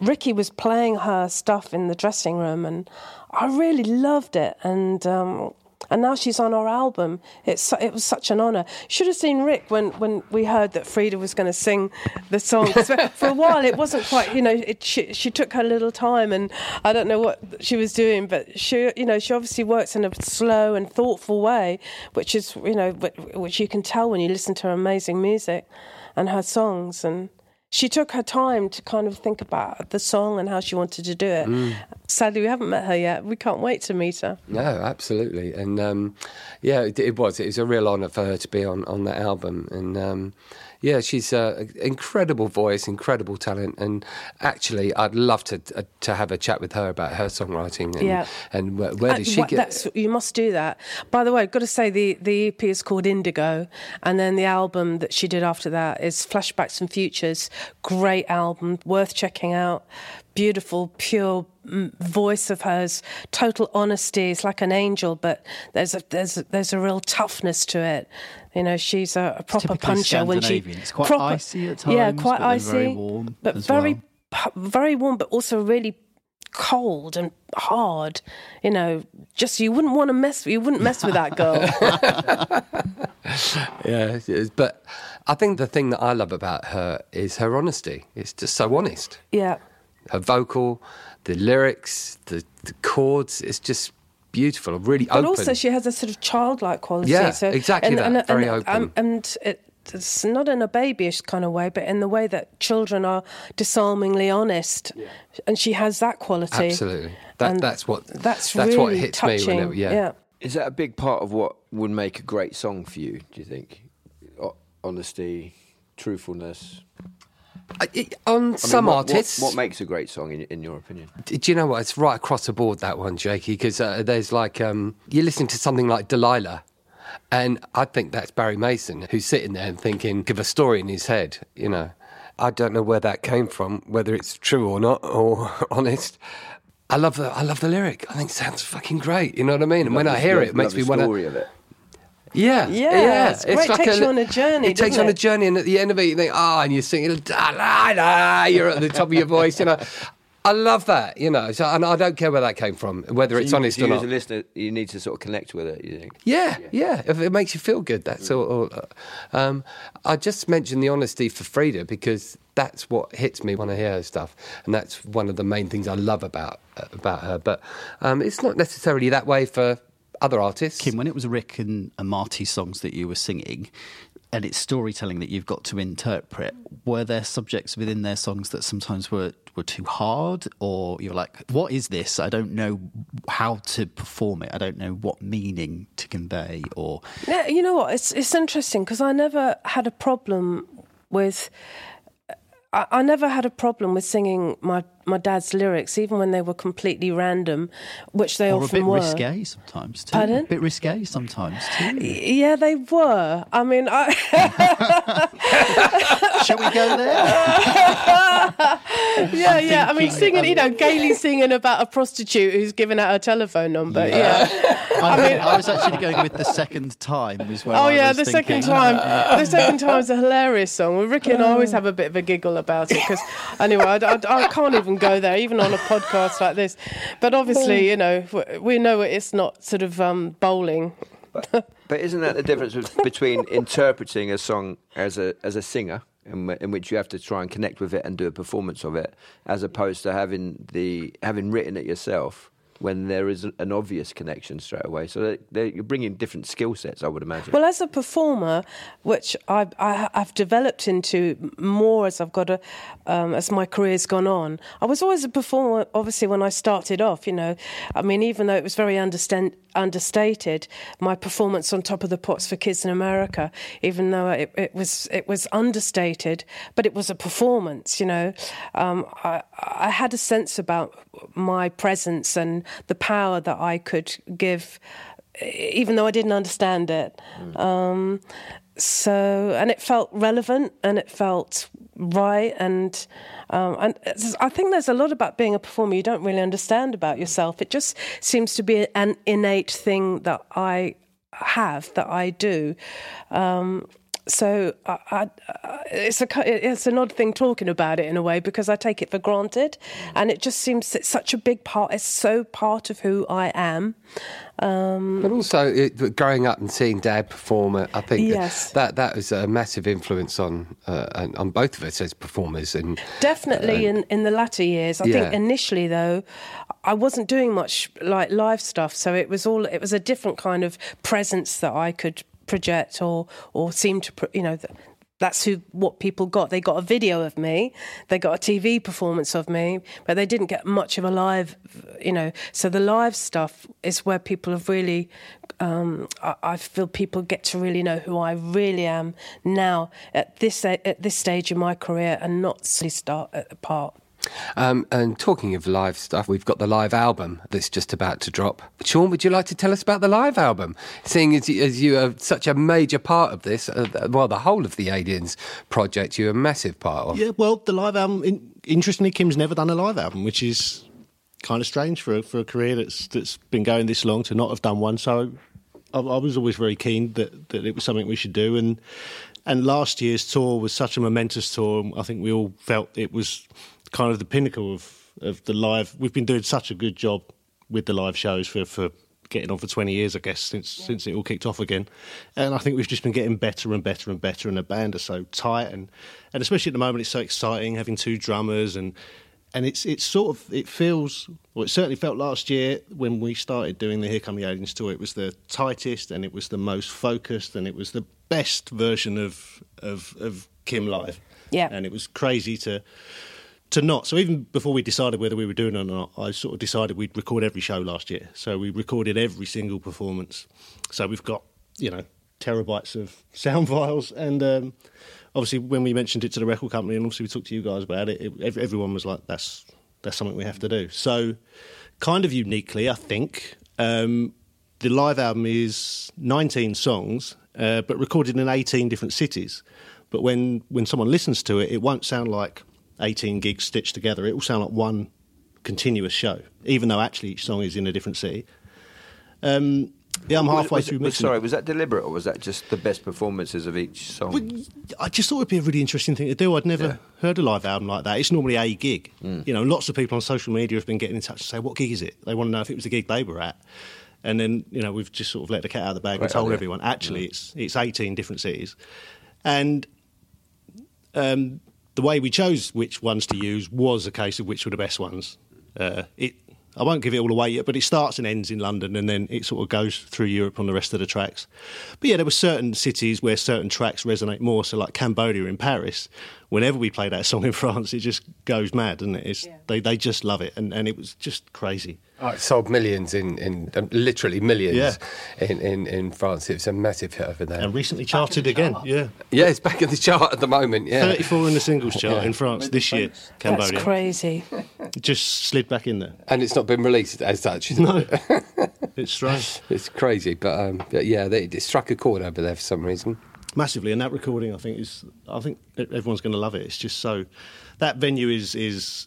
Ricky was playing her stuff in the dressing room, and I really loved it. And um, and now she's on our album. It's it was such an honour. Should have seen Rick when, when we heard that Frida was going to sing the song. For a while, it wasn't quite. You know, it, she she took her little time, and I don't know what she was doing, but she you know she obviously works in a slow and thoughtful way, which is you know which you can tell when you listen to her amazing music, and her songs and. She took her time to kind of think about the song and how she wanted to do it. Mm. Sadly, we haven't met her yet. We can't wait to meet her. No, absolutely, and um, yeah, it, it was. It was a real honour for her to be on on that album, and um, yeah, she's uh, an incredible voice, incredible talent, and actually, I'd love to uh, to have a chat with her about her songwriting and Yeah. and where, where Uh, did she get? That's, you must do that. By the way, I've got to say the, the EP is called Indigo, and then the album that she did after that is Flashbacks and Futures. Great album, worth checking out. Beautiful, pure mm, voice of hers, total honesty. It's like an angel, but there's a there's a, there's a real toughness to it. You know, she's a, a proper typically puncher when she. Scandinavian. It's quite proper- icy at times. Yeah, quite but icy, very warm but as very well. very warm, but also really cold and hard. You know, just you wouldn't want to mess. You wouldn't mess with that girl. Yeah, it is. but I think the thing that I love about her is her honesty. It's just so honest. yeah. Her vocal, the lyrics, the, the chords. It's just beautiful. Really But open. also, she has a sort of childlike quality. Yeah, so, exactly that. Very and, open. Um, and it, it's not in a babyish kind of way, but in the way that children are disarmingly honest. yeah. And she has that quality. Absolutely. That, And that's what that's that's what really hits me touching. whenever yeah. yeah. Is that a big part of what would make a great song for you? Do you think? O- honesty, truthfulness. It- on I mean, some what- what- artists, what, makes a great song in, in your opinion? do you know what? It's right across the board that one, Jakey. Because uh, there's like um, you listen to something like Delilah, and I think that's Barry Mason who's sitting there and thinking, give a story in his head. You know, I don't know where that came from, whether it's true or not, or honest. I love the I love the lyric. I think it sounds fucking great. You know what I mean? And when I hear it, it makes me the want to. Of it. Yeah, Yeah, it's great. Takes you on a journey, It takes you on a journey, and at the end of it, you think, oh, and you're singing, da, la, la, you're at the top of your voice, you know. I love that, you know. So, and I don't care where that came from, whether it's you- honest so or not. As a listener, you need to sort of connect with it. You think? Yeah, yeah. If it makes you feel good, that's all. all uh, um, I just mentioned the honesty for Frida because that's what hits me when I hear her stuff, and that's one of the main things I love about uh, about her. But um, it's not necessarily that way for other artists. Kim, when it was Rick and, and Marty songs that you were singing, and it's storytelling that you've got to interpret, were there subjects within their songs that sometimes were, were too hard, or you're like, what is this? I don't know how to perform it. I don't know what meaning to convey, or Yeah, you know what? It's it's interesting because I never had a problem with. I, I never had a problem with singing my, my dad's lyrics, even when they were completely random, which they or a often bit were. risque sometimes too. Pardon? A bit risque sometimes too. Yeah, they were. I mean, I, Shall we go there? yeah, yeah. I mean, singing, you know, gaily singing about a prostitute who's giving out her telephone number. Yeah. I, mean, I was actually going with the second time. Was where Oh yeah, the thinking, second time. the second time's a hilarious song. Well, Ricky and I always uh. have a bit of a giggle about it because, anyway, I, I- I can't even go there, even on a podcast like this. But obviously, you know, we know it's not sort of um, bowling. But isn't that the difference between interpreting a song as a as a singer, in, in which you have to try and connect with it and do a performance of it, as opposed to having the having written it yourself? When there is an obvious connection straight away. So you're bringing different skill sets, I would imagine. Well, as a performer, which I, I've developed into more as I've got a, um, as my career's gone on, I was always a performer. Obviously, when I started off, you know, I mean, even though it was very understand, understated, my performance on Top of the Pops for Kids in America, even though it, it was it was understated, but it was a performance. You know, um, I had a sense about my presence and the power that I could give, even though I didn't understand it. Um, so, and it felt relevant and it felt right. And um, and I think there's a lot about being a performer you don't really understand about yourself. It just seems to be an innate thing that I have, that I do. Um, so I, I, it's a it's an odd thing talking about it in a way because I take it for granted, and it just seems it's such a big part. It's so part of who I am. Um, But also, it, growing up and seeing Dad perform, uh, I think Yes. that that was a massive influence on uh, on- both of us as performers. And Definitely in, in the latter years. I Yeah. think initially though, I wasn't doing much like live stuff, so it was all it was a different kind of presence that I could project or or seem to you know. that's who what people got. They got a video of me, they got a TV performance of me, but they didn't get much of a live, you know. So the live stuff is where people have really, um, I, I feel people get to really know who I really am now at this at this stage in my career, and not start at the part. Um, and talking of live stuff, we've got the live album that's just about to drop. Sean, would you like to tell us about the live album? Seeing as you, as you are such a major part of this, uh, well, the whole of the Aliens project, you're a massive part of. Yeah, well, the live album. In, interestingly, Kim's never done a live album, which is kind of strange for a, for a career that's that's been going this long to not have done one. So I, I was always very keen that, that it was something we should do. And and last year's tour was such a momentous tour. I think we all felt it was kind of the pinnacle of of the live. We've been doing such a good job with the live shows for for getting on for 20 years, I guess, since since it all kicked off again. And I think we've just been getting better and better and better, and the band are so tight, and and especially at the moment, it's so exciting having two drummers and. And it's it's sort of it feels well it certainly felt last year when we started doing the Here Come the Aliens tour it was the tightest and it was the most focused and it was the best version of of, of Kim live Yeah. and it was crazy to to not. So even before we decided whether we were doing it or not, I sort of decided we'd record every show last year. So we recorded every single performance. So we've got you know terabytes of sound files, and um, obviously when we mentioned it to the record company, and obviously we talked to you guys about it, it ev- everyone was like, "That's that's something we have to do." So kind of uniquely, I think. Um, the live album is 19 songs, uh, but recorded in 18 different cities. But when, when someone listens to it, it won't sound like 18 gigs stitched together. It will sound like one continuous show, even though actually each song is in a different city. Um, yeah, I'm halfway Was- through was- mixing. Sorry, was that deliberate or was that just the best performances of each song? Well, I just thought it'd be a really interesting thing to do. I'd never Yeah. heard a live album like that. It's normally a gig. Mm. You know, lots of people on social media have been getting in touch to say, "What gig is it?" They want to know if it was the gig they were at. And then you know we've just sort of let the cat out of the bag Right, and told yeah. everyone. Actually, it's it's 18 different cities, and um, the way we chose which ones to use was a case of which were the best ones. Uh, it, I won't give it all away yet, but it starts and ends in London, and then it sort of goes through Europe on the rest of the tracks. But yeah, there were certain cities where certain tracks resonate more. So, like Cambodia in Paris, whenever we play that song in France, it just goes mad, doesn't it? It's, they they just love it, and, and it was just crazy. Oh, it sold millions in, in um, literally millions Yeah. in, in, in France. It was a massive hit over there. And recently charted again, yeah. yeah, it's back in the chart at the moment. Yeah, 34 in the singles chart Yeah. in France this year. Cambodia That's crazy. It just slid back in there. and it's not been released as such. No, it's strange. It's crazy, but, um, but yeah, they, it struck a chord over there for some reason. Massively and that recording i think is i think everyone's going to love it it's just so that venue is is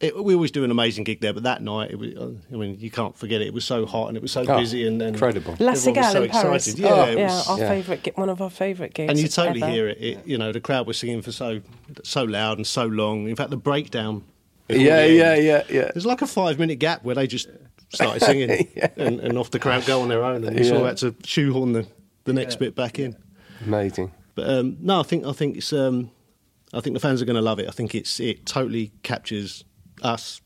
it, we always do an amazing gig there but that night it was, i mean you can't forget it it was so hot and it was so Oh, busy and, and incredible. La everyone was Cigale so in Paris. excited. yeah, oh, it yeah, was- our yeah. favourite, gi- one of our favourite gigs. and you totally ever. hear it. it you know the crowd was singing for so so loud and so long in fact the breakdown before Yeah, the yeah, yeah, yeah. there's like a five minute gap where they just started singing and, and off the crowd go on their own and you sort of Yeah. had to shoehorn the, the next bit back in Amazing. But um, no, I think I think it's um, I think the fans are going to love it. I think it's it totally captures us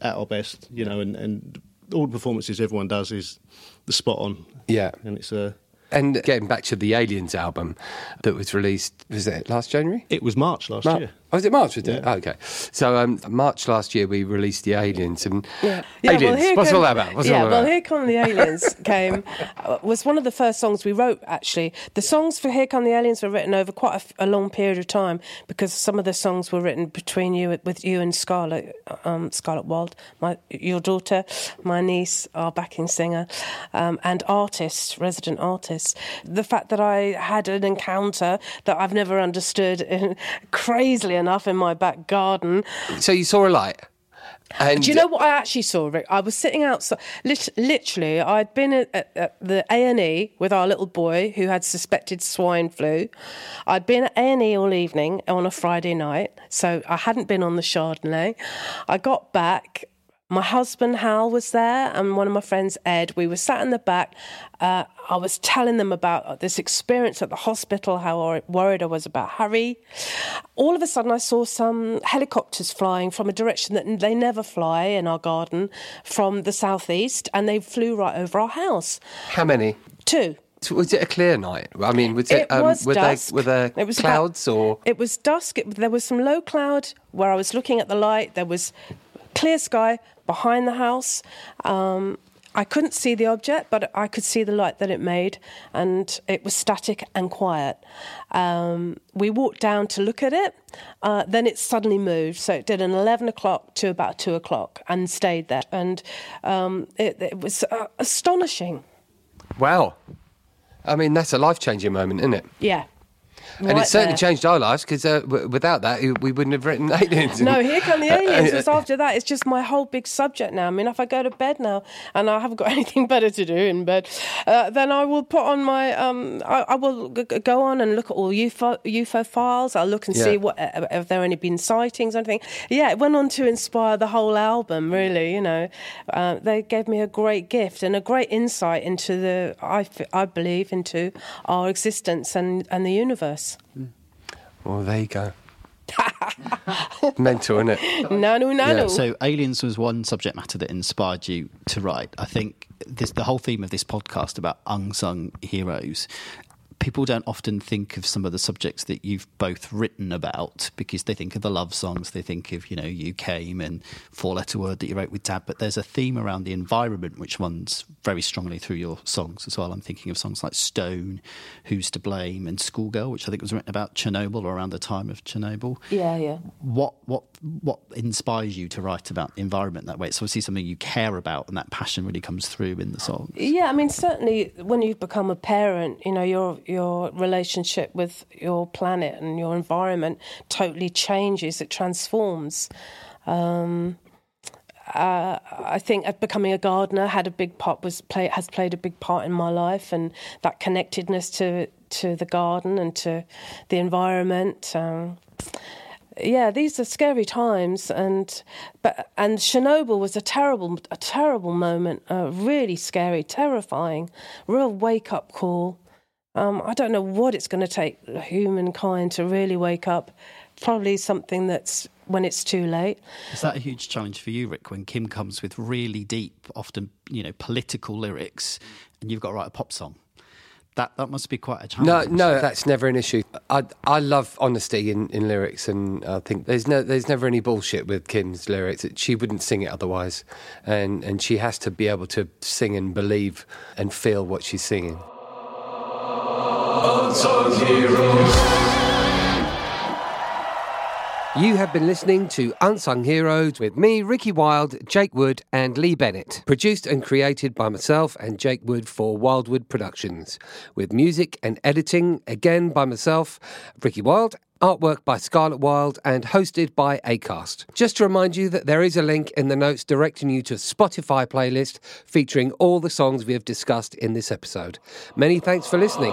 at our best, you know, and, and all the performances everyone does is the spot on, Yeah. and it's uh, And getting back to the Aliens album that was released, was it last January? it was March last Mar- year. Oh, was it March? Was it? Yeah. Oh, okay. So, um, March last year, we released the Aliens and Yeah. Aliens. here What's come- all that about? What's yeah, that well, about? Here Come the Aliens came, uh, was one of the first songs we wrote, actually. The songs for Here Come the Aliens were written over quite a, f- a long period of time because some of the songs were written between you, with you and Scarlett, um, Scarlett Wilde, my, your daughter, my niece, our backing singer, um, and artists, resident artists. The fact that I had an encounter that I've never understood, crazily enough, in my back garden. So you saw a light. And Do you know what I actually saw, Rick? I was sitting outside. Literally, I'd been at, at, at the A and E with our little boy who had suspected swine flu. I'd been at A and E all evening on a Friday night, so I hadn't been on the Chardonnay. I got back. My husband Hal was there, and one of my friends Ed. We were sat in the back. Uh, I was telling them about this experience at the hospital, how worried I was about Harry. All of a sudden, I saw some helicopters flying from a direction that they never fly in our garden, from the southeast, and they flew right over our house. how many? Two. So Was it a clear night? I mean, was it? It was were dusk. there were there It was about- clouds or? It was dusk. It, there was some low cloud where I was looking at the light. There was clear sky behind the house. Um, I couldn't see the object, but I could see the light that it made, and it was static and quiet. Um, we walked down to look at it. Uh, then it suddenly moved, so it did an eleven o'clock to about two o'clock, and stayed there. And um, it, it was uh, astonishing. Wow. I mean, that's a life changing moment, isn't it? Yeah. And Right it certainly there. changed our lives because uh, w- without that, we wouldn't have written Aliens. No, here come the Uh, aliens. uh, It's after that. It's just my whole big subject now. I mean, if I go to bed now and I haven't got anything better to do in bed, uh, then I will put on my. Um, I, I will g- go on and look at all UFO, UFO files. I'll look and Yeah. see what uh, if there any been sightings or anything. Yeah, it went on to inspire the whole album. Really, you know, uh, they gave me a great gift and a great insight into the. I, f- I believe into our existence and and the universe. Well, there you go. Mental, isn't it? Nanu, nanu. Yeah, so aliens was one subject matter that inspired you to write. I think this the whole theme of this podcast about unsung heroes. People don't often think of some of the subjects that you've both written about because they think of the love songs, they think of, you know, You Came and Four Letter Word that you wrote with Dad. But there's a theme around the environment which runs very strongly through your songs as well. I'm thinking of songs like Stone, Who's to Blame, and Schoolgirl, which I think was written about Chernobyl or around the time of Chernobyl yeah, yeah. what what what inspires you to write about the environment that way? It's obviously something you care about, and that passion really comes through in the songs. Yeah, I mean, certainly when you become a parent, you know, your your relationship with your planet and your environment totally changes. It transforms. Um, uh, I think becoming a gardener had a big part was play has played a big part in my life, and that connectedness to to the garden and to the environment. Um, yeah, these are scary times, and but and Chernobyl was a terrible, a terrible moment, uh, really scary, terrifying, real wake up call. Um, I don't know what it's going to take humankind to really wake up. Probably something that's when it's too late. Is that a huge challenge for you, Rick? When Kim comes with really deep, often you know, political lyrics, and you've got to write a pop song. That that must be quite a challenge. No, no, that's never an issue. I I love honesty in, in lyrics, and I think there's no there's never any bullshit with Kim's lyrics. She wouldn't sing it otherwise, and and she has to be able to sing and believe and feel what she's singing. Unsung heroes. You have been listening to Unsung Heroes with me, Ricky Wilde, Jake Wood, and Lee Bennett. Produced and created by myself and Jake Wood for Wildwood Productions. With music and editing, again by myself, Ricky Wilde. Artwork by Scarlett Wilde and hosted by Acast. Just to remind you that there is a link in the notes directing you to Spotify playlist featuring all the songs we have discussed in this episode. Many thanks for listening.